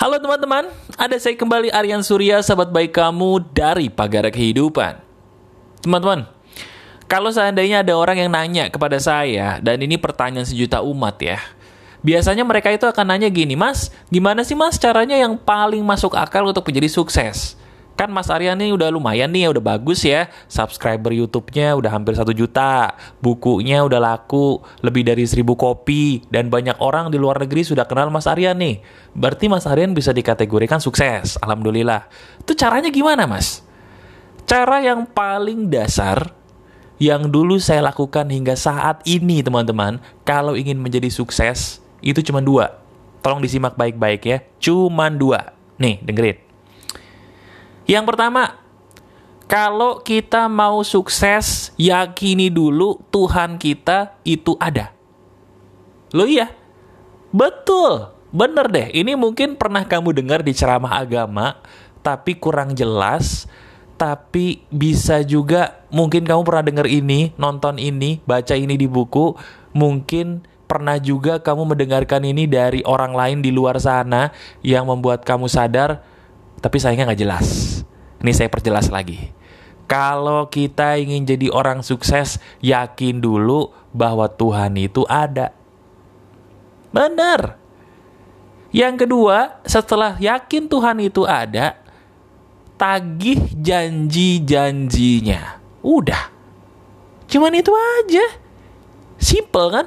Halo teman-teman, ada saya kembali Aryan Surya, sahabat baik kamu dari Pagar Kehidupan. Teman-teman, kalau seandainya ada orang yang nanya kepada saya, dan ini pertanyaan sejuta umat ya, biasanya mereka itu akan nanya gini, Mas, gimana sih mas caranya yang paling masuk akal untuk menjadi sukses? Kan Mas Arya nih udah lumayan nih, udah bagus ya. Subscriber YouTube-nya udah hampir satu juta, bukunya udah laku lebih dari seribu kopi, dan banyak orang di luar negeri sudah kenal Mas Arya nih. Berarti Mas Aryan bisa dikategorikan sukses, Alhamdulillah. Itu caranya gimana Mas? Cara yang paling dasar yang dulu saya lakukan hingga saat ini teman-teman, kalau ingin menjadi sukses, itu cuma dua. Tolong disimak baik-baik ya, cuma dua. Nih, dengerin. Yang pertama, kalau kita mau sukses, yakini dulu Tuhan kita itu ada. Lo iya? Betul. Bener deh, ini mungkin pernah kamu dengar di ceramah agama, tapi kurang jelas, tapi bisa juga mungkin kamu pernah dengar ini, nonton ini, baca ini di buku, mungkin pernah juga kamu mendengarkan ini dari orang lain di luar sana yang membuat kamu sadar, tapi sayangnya nggak jelas. Ini saya perjelas lagi. Kalau kita ingin jadi orang sukses, yakin dulu bahwa Tuhan itu ada. Benar. Yang kedua, setelah yakin Tuhan itu ada, tagih janji-janjinya. Udah. Cuman itu aja. Simple kan?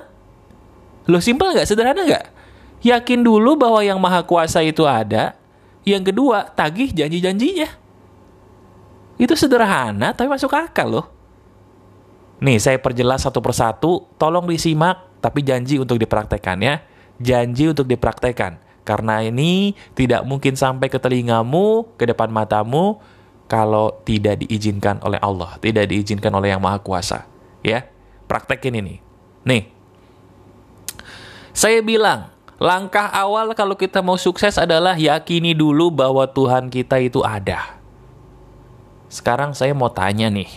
Lo simple nggak? Sederhana nggak? Yakin dulu bahwa yang maha kuasa itu ada. Yang kedua, tagih janji-janjinya. Itu sederhana tapi masuk akal loh. Nih, saya perjelas satu persatu, tolong disimak, tapi janji untuk dipraktekkan ya. Janji untuk dipraktekkan. Karena ini tidak mungkin sampai ke telingamu, ke depan matamu, kalau tidak diizinkan oleh Allah, tidak diizinkan oleh Yang Maha Kuasa. Ya, praktekin ini. Nih, saya bilang, langkah awal kalau kita mau sukses adalah yakini dulu bahwa Tuhan kita itu ada. Sekarang saya mau tanya nih.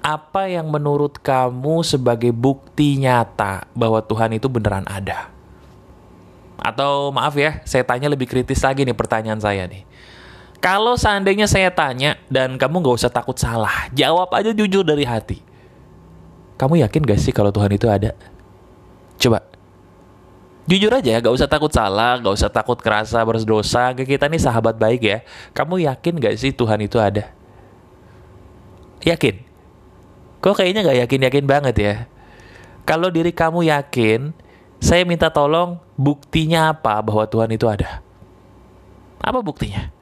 Apa yang menurut kamu sebagai bukti nyata bahwa Tuhan itu beneran ada? Atau maaf ya, saya tanya lebih kritis lagi nih pertanyaan saya nih. Kalau seandainya saya tanya dan kamu gak usah takut salah, jawab aja jujur dari hati. Kamu yakin gak sih kalau Tuhan itu ada? Coba, jujur aja gak usah takut salah, gak usah takut kerasa berdosa. Kita nih sahabat baik ya. Kamu yakin gak sih Tuhan itu ada? Yakin? Kok kayaknya gak yakin-yakin banget ya? Kalau diri kamu yakin, saya minta tolong buktinya apa bahwa Tuhan itu ada? Apa buktinya?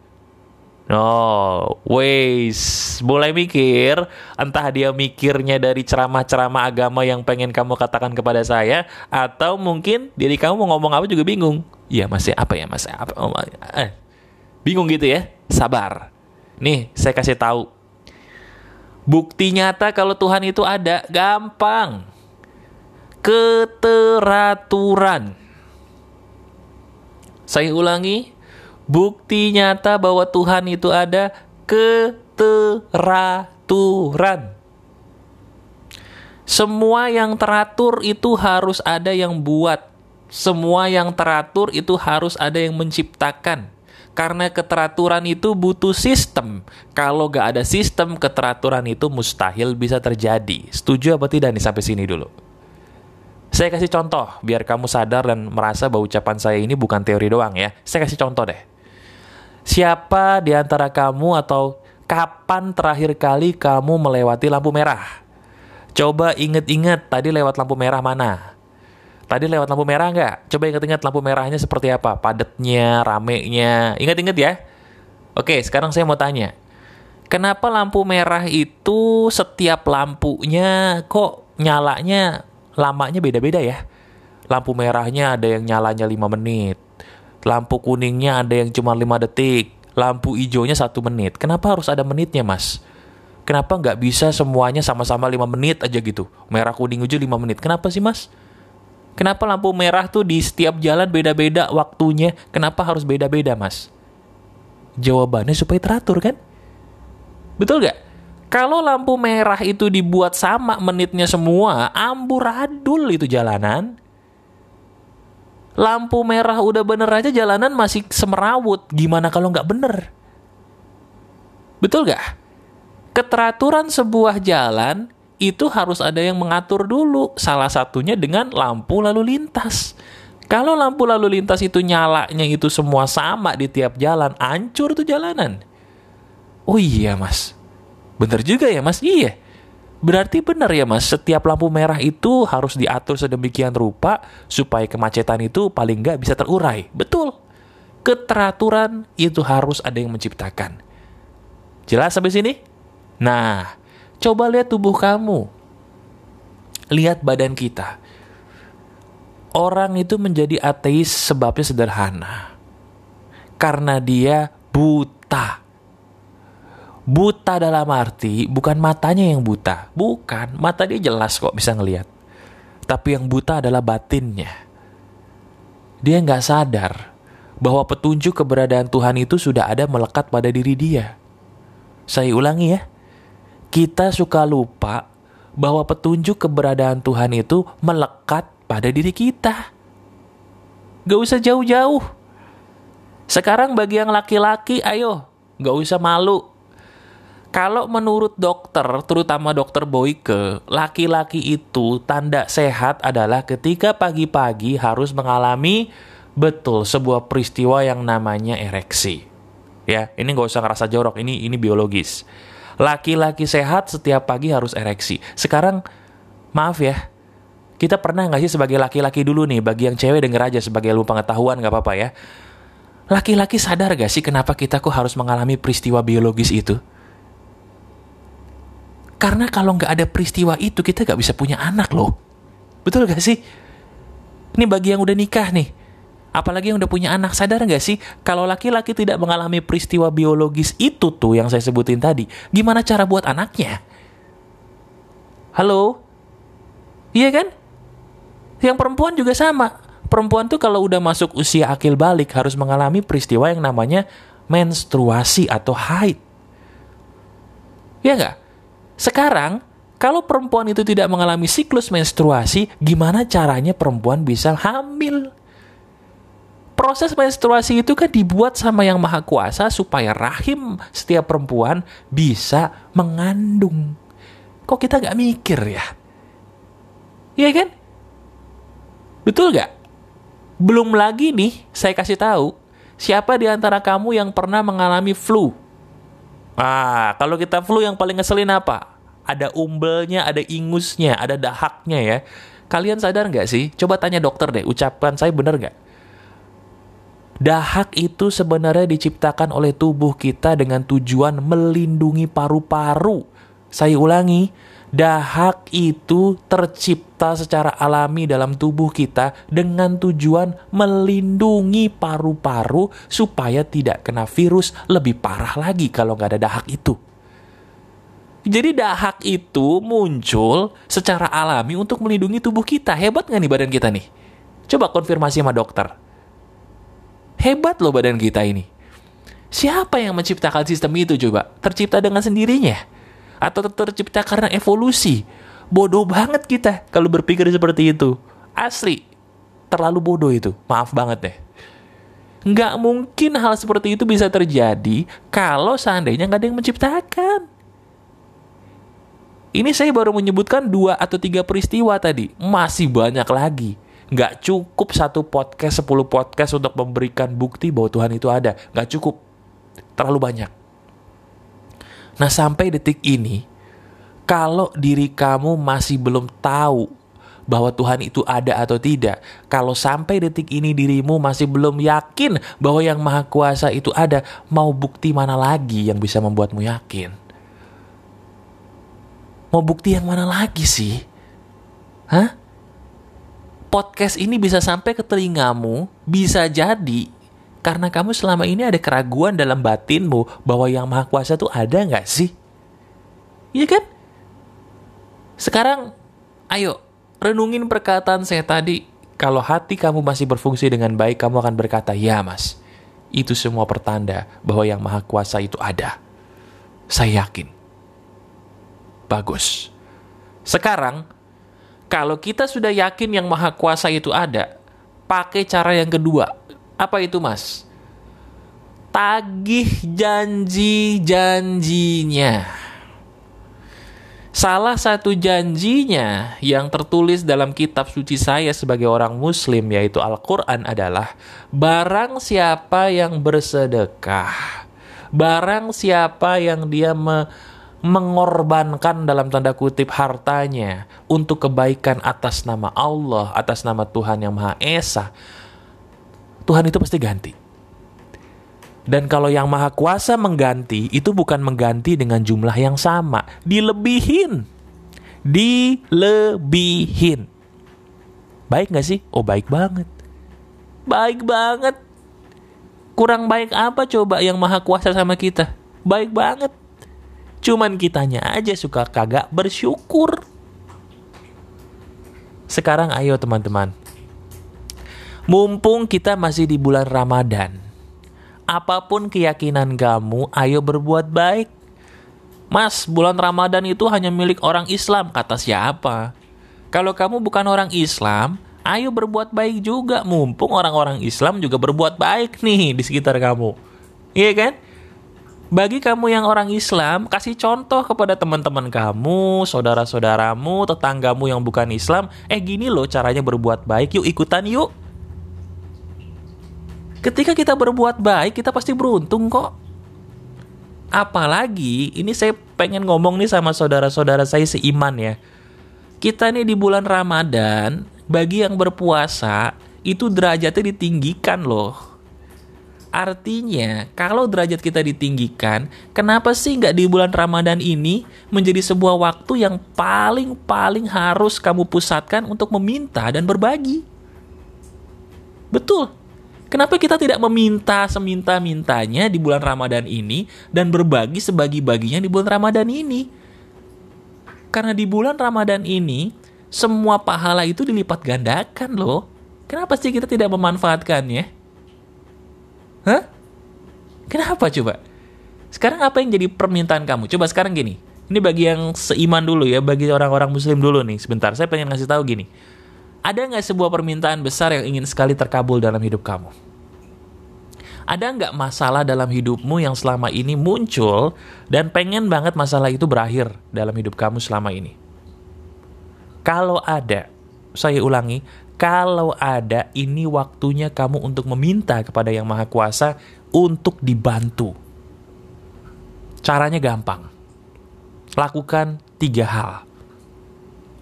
No, ways mulai mikir, entah dia mikirnya dari ceramah-ceramah agama yang pengen kamu katakan kepada saya, atau mungkin diri kamu mau ngomong apa juga bingung. Ya masih apa ya mas? Apa? Oh, eh, bingung gitu ya? Sabar. Nih, saya kasih tahu. Bukti nyata kalau Tuhan itu ada, gampang. Keteraturan. Saya ulangi, bukti nyata bahwa Tuhan itu ada keteraturan. Semua yang teratur itu harus ada yang buat. Semua yang teratur itu harus ada yang menciptakan. Karena keteraturan itu butuh sistem. Kalau gak ada sistem, keteraturan itu mustahil bisa terjadi. Setuju apa tidak nih sampai sini dulu? Saya kasih contoh, biar kamu sadar dan merasa bahwa ucapan saya ini bukan teori doang ya. Saya kasih contoh deh. Siapa di antara kamu atau kapan terakhir kali kamu melewati lampu merah? Coba inget-inget tadi lewat lampu merah mana? Tadi lewat lampu merah nggak? Coba inget-inget lampu merahnya seperti apa? Padatnya, ramenya. Ingat-ingat ya. Oke, sekarang saya mau tanya. Kenapa lampu merah itu setiap lampunya kok nyalanya lamanya beda-beda ya? Lampu merahnya ada yang nyalanya 5 menit, Lampu kuningnya ada yang cuma 5 detik. Lampu hijaunya satu menit. Kenapa harus ada menitnya, Mas? Kenapa nggak bisa semuanya sama-sama 5 menit aja gitu? Merah kuning hijau 5 menit. Kenapa sih, Mas? Kenapa lampu merah tuh di setiap jalan beda-beda waktunya? Kenapa harus beda-beda, Mas? Jawabannya supaya teratur kan? Betul nggak? Kalau lampu merah itu dibuat sama menitnya semua, amburadul itu jalanan. Lampu merah udah bener aja jalanan masih semerawut. Gimana kalau nggak bener? Betul gak? Keteraturan sebuah jalan itu harus ada yang mengatur dulu. Salah satunya dengan lampu lalu lintas. Kalau lampu lalu lintas itu nyalanya itu semua sama di tiap jalan, hancur tuh jalanan. Oh iya mas, bener juga ya mas, iya. Berarti benar ya mas, setiap lampu merah itu harus diatur sedemikian rupa supaya kemacetan itu paling nggak bisa terurai. Betul. Keteraturan itu harus ada yang menciptakan. Jelas sampai sini? Nah, coba lihat tubuh kamu. Lihat badan kita. Orang itu menjadi ateis sebabnya sederhana. Karena dia buta Buta dalam arti bukan matanya yang buta. Bukan, mata dia jelas kok bisa ngelihat. Tapi yang buta adalah batinnya. Dia nggak sadar bahwa petunjuk keberadaan Tuhan itu sudah ada melekat pada diri dia. Saya ulangi ya. Kita suka lupa bahwa petunjuk keberadaan Tuhan itu melekat pada diri kita. Gak usah jauh-jauh. Sekarang bagi yang laki-laki, ayo, gak usah malu kalau menurut dokter, terutama dokter Boyke, laki-laki itu tanda sehat adalah ketika pagi-pagi harus mengalami betul sebuah peristiwa yang namanya ereksi. Ya, ini nggak usah ngerasa jorok, ini ini biologis. Laki-laki sehat setiap pagi harus ereksi. Sekarang, maaf ya, kita pernah nggak sih sebagai laki-laki dulu nih, bagi yang cewek denger aja sebagai lu pengetahuan nggak apa-apa ya. Laki-laki sadar gak sih kenapa kita kok harus mengalami peristiwa biologis itu? Karena kalau nggak ada peristiwa itu kita nggak bisa punya anak loh. Betul gak sih? Ini bagi yang udah nikah nih. Apalagi yang udah punya anak, sadar nggak sih kalau laki-laki tidak mengalami peristiwa biologis itu tuh yang saya sebutin tadi, gimana cara buat anaknya? Halo? Iya kan? Yang perempuan juga sama. Perempuan tuh kalau udah masuk usia akil balik harus mengalami peristiwa yang namanya menstruasi atau haid. Iya nggak? Sekarang, kalau perempuan itu tidak mengalami siklus menstruasi, gimana caranya perempuan bisa hamil? Proses menstruasi itu kan dibuat sama yang maha kuasa supaya rahim setiap perempuan bisa mengandung. Kok kita nggak mikir ya? Iya kan? Betul nggak? Belum lagi nih, saya kasih tahu, siapa di antara kamu yang pernah mengalami flu? Ah, kalau kita flu yang paling ngeselin apa? Ada umbelnya, ada ingusnya, ada dahaknya ya. Kalian sadar nggak sih? Coba tanya dokter deh, ucapan saya bener nggak? Dahak itu sebenarnya diciptakan oleh tubuh kita dengan tujuan melindungi paru-paru. Saya ulangi, Dahak itu tercipta secara alami dalam tubuh kita dengan tujuan melindungi paru-paru supaya tidak kena virus lebih parah lagi kalau nggak ada dahak itu. Jadi dahak itu muncul secara alami untuk melindungi tubuh kita. Hebat nggak nih badan kita nih? Coba konfirmasi sama dokter. Hebat loh badan kita ini. Siapa yang menciptakan sistem itu coba? Tercipta dengan sendirinya atau tercipta karena evolusi. Bodoh banget kita kalau berpikir seperti itu. Asli, terlalu bodoh itu. Maaf banget deh. Nggak mungkin hal seperti itu bisa terjadi kalau seandainya nggak ada yang menciptakan. Ini saya baru menyebutkan dua atau tiga peristiwa tadi. Masih banyak lagi. Nggak cukup satu podcast, sepuluh podcast untuk memberikan bukti bahwa Tuhan itu ada. Nggak cukup. Terlalu banyak. Nah, sampai detik ini, kalau diri kamu masih belum tahu bahwa Tuhan itu ada atau tidak, kalau sampai detik ini dirimu masih belum yakin bahwa Yang Maha Kuasa itu ada, mau bukti mana lagi yang bisa membuatmu yakin? Mau bukti yang mana lagi sih? Hah? Podcast ini bisa sampai ke telingamu, bisa jadi karena kamu selama ini ada keraguan dalam batinmu bahwa yang maha kuasa itu ada nggak sih? Iya kan? Sekarang, ayo, renungin perkataan saya tadi. Kalau hati kamu masih berfungsi dengan baik, kamu akan berkata, ya mas, itu semua pertanda bahwa yang maha kuasa itu ada. Saya yakin. Bagus. Sekarang, kalau kita sudah yakin yang maha kuasa itu ada, pakai cara yang kedua. Apa itu, Mas? Tagih janji-janjinya. Salah satu janjinya yang tertulis dalam kitab suci saya sebagai orang muslim yaitu Al-Quran adalah Barang siapa yang bersedekah Barang siapa yang dia me mengorbankan dalam tanda kutip hartanya untuk kebaikan atas nama Allah, atas nama Tuhan yang Maha Esa, Tuhan itu pasti ganti. Dan kalau yang Maha Kuasa mengganti, itu bukan mengganti dengan jumlah yang sama, dilebihin. Dilebihin. Baik gak sih? Oh baik banget. Baik banget. Kurang baik apa coba yang Maha Kuasa sama kita? Baik banget. Cuman kitanya aja suka kagak bersyukur. Sekarang ayo teman-teman. Mumpung kita masih di bulan Ramadan. Apa pun keyakinan kamu, ayo berbuat baik. Mas, bulan Ramadan itu hanya milik orang Islam, kata siapa? Kalau kamu bukan orang Islam, ayo berbuat baik juga. Mumpung orang-orang Islam juga berbuat baik nih di sekitar kamu. Iya kan? Bagi kamu yang orang Islam, kasih contoh kepada teman-teman kamu, saudara-saudaramu, tetanggamu yang bukan Islam. Eh gini loh caranya berbuat baik, yuk ikutan yuk. Ketika kita berbuat baik, kita pasti beruntung kok. Apalagi, ini saya pengen ngomong nih sama saudara-saudara saya seiman ya. Kita nih di bulan Ramadan, bagi yang berpuasa, itu derajatnya ditinggikan loh Artinya, kalau derajat kita ditinggikan, kenapa sih nggak di bulan Ramadan ini menjadi sebuah waktu yang paling-paling harus kamu pusatkan untuk meminta dan berbagi? Betul. Kenapa kita tidak meminta seminta-mintanya di bulan Ramadan ini dan berbagi sebagi-baginya di bulan Ramadan ini? Karena di bulan Ramadan ini, semua pahala itu dilipat gandakan loh. Kenapa sih kita tidak memanfaatkannya? Hah? Kenapa coba? Sekarang apa yang jadi permintaan kamu? Coba sekarang gini. Ini bagi yang seiman dulu ya, bagi orang-orang muslim dulu nih. Sebentar, saya pengen ngasih tahu gini. Ada nggak sebuah permintaan besar yang ingin sekali terkabul dalam hidup kamu? Ada nggak masalah dalam hidupmu yang selama ini muncul dan pengen banget masalah itu berakhir dalam hidup kamu selama ini? Kalau ada, saya ulangi, kalau ada, ini waktunya kamu untuk meminta kepada Yang Maha Kuasa untuk dibantu. Caranya gampang. Lakukan tiga hal.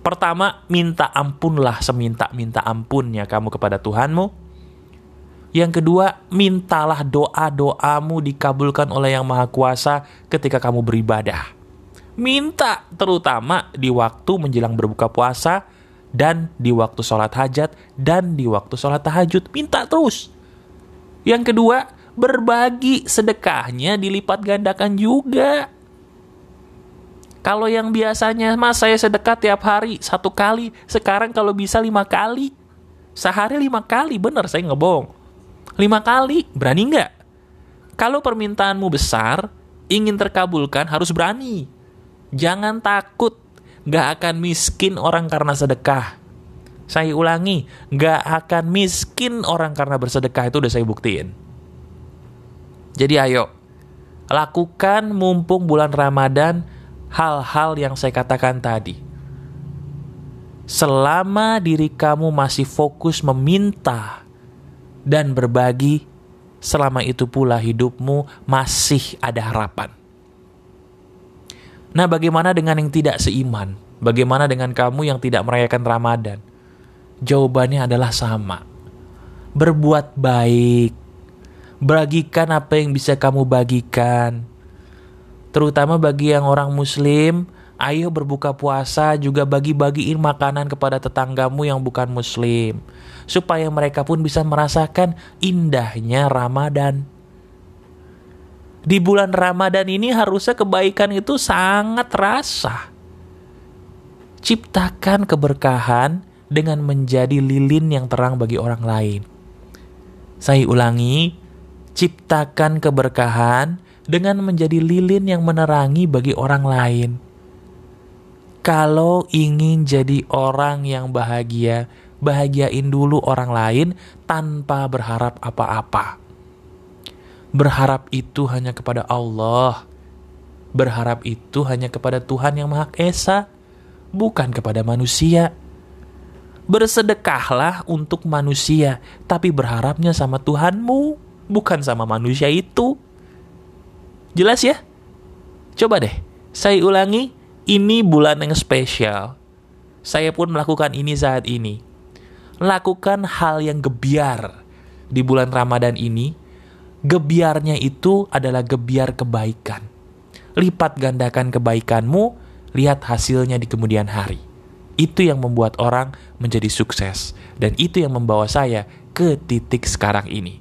Pertama, minta ampunlah seminta-minta ampunnya kamu kepada Tuhanmu. Yang kedua, mintalah doa-doamu dikabulkan oleh Yang Maha Kuasa ketika kamu beribadah. Minta terutama di waktu menjelang berbuka puasa, dan di waktu sholat hajat, dan di waktu sholat tahajud. Minta terus. Yang kedua, berbagi sedekahnya dilipat gandakan juga. Kalau yang biasanya, mas saya sedekah tiap hari, satu kali. Sekarang kalau bisa lima kali. Sehari lima kali, bener saya ngebong. Lima kali, berani nggak? Kalau permintaanmu besar, ingin terkabulkan harus berani. Jangan takut Gak akan miskin orang karena sedekah. Saya ulangi, gak akan miskin orang karena bersedekah itu udah saya buktiin. Jadi ayo, lakukan mumpung bulan Ramadan hal-hal yang saya katakan tadi. Selama diri kamu masih fokus meminta dan berbagi, selama itu pula hidupmu masih ada harapan. Nah, bagaimana dengan yang tidak seiman? Bagaimana dengan kamu yang tidak merayakan Ramadan? Jawabannya adalah sama. Berbuat baik. Bagikan apa yang bisa kamu bagikan. Terutama bagi yang orang muslim, ayo berbuka puasa juga bagi-bagiin makanan kepada tetanggamu yang bukan muslim. Supaya mereka pun bisa merasakan indahnya Ramadan di bulan Ramadan ini harusnya kebaikan itu sangat terasa. Ciptakan keberkahan dengan menjadi lilin yang terang bagi orang lain. Saya ulangi, ciptakan keberkahan dengan menjadi lilin yang menerangi bagi orang lain. Kalau ingin jadi orang yang bahagia, bahagiain dulu orang lain tanpa berharap apa-apa. Berharap itu hanya kepada Allah. Berharap itu hanya kepada Tuhan yang Maha Esa, bukan kepada manusia. Bersedekahlah untuk manusia, tapi berharapnya sama Tuhanmu, bukan sama manusia itu. Jelas ya? Coba deh, saya ulangi, ini bulan yang spesial. Saya pun melakukan ini saat ini. Lakukan hal yang gebiar di bulan Ramadan ini. Gebiarnya itu adalah gebiar kebaikan. Lipat gandakan kebaikanmu, lihat hasilnya di kemudian hari. Itu yang membuat orang menjadi sukses. Dan itu yang membawa saya ke titik sekarang ini.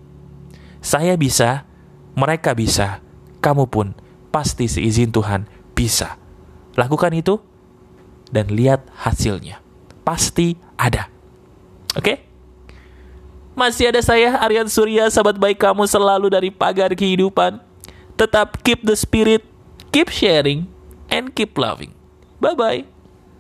Saya bisa, mereka bisa, kamu pun pasti seizin Tuhan bisa. Lakukan itu dan lihat hasilnya. Pasti ada. Oke? Masih ada saya, Aryan Surya, sahabat baik kamu selalu dari pagar kehidupan. Tetap keep the spirit, keep sharing, and keep loving. Bye-bye.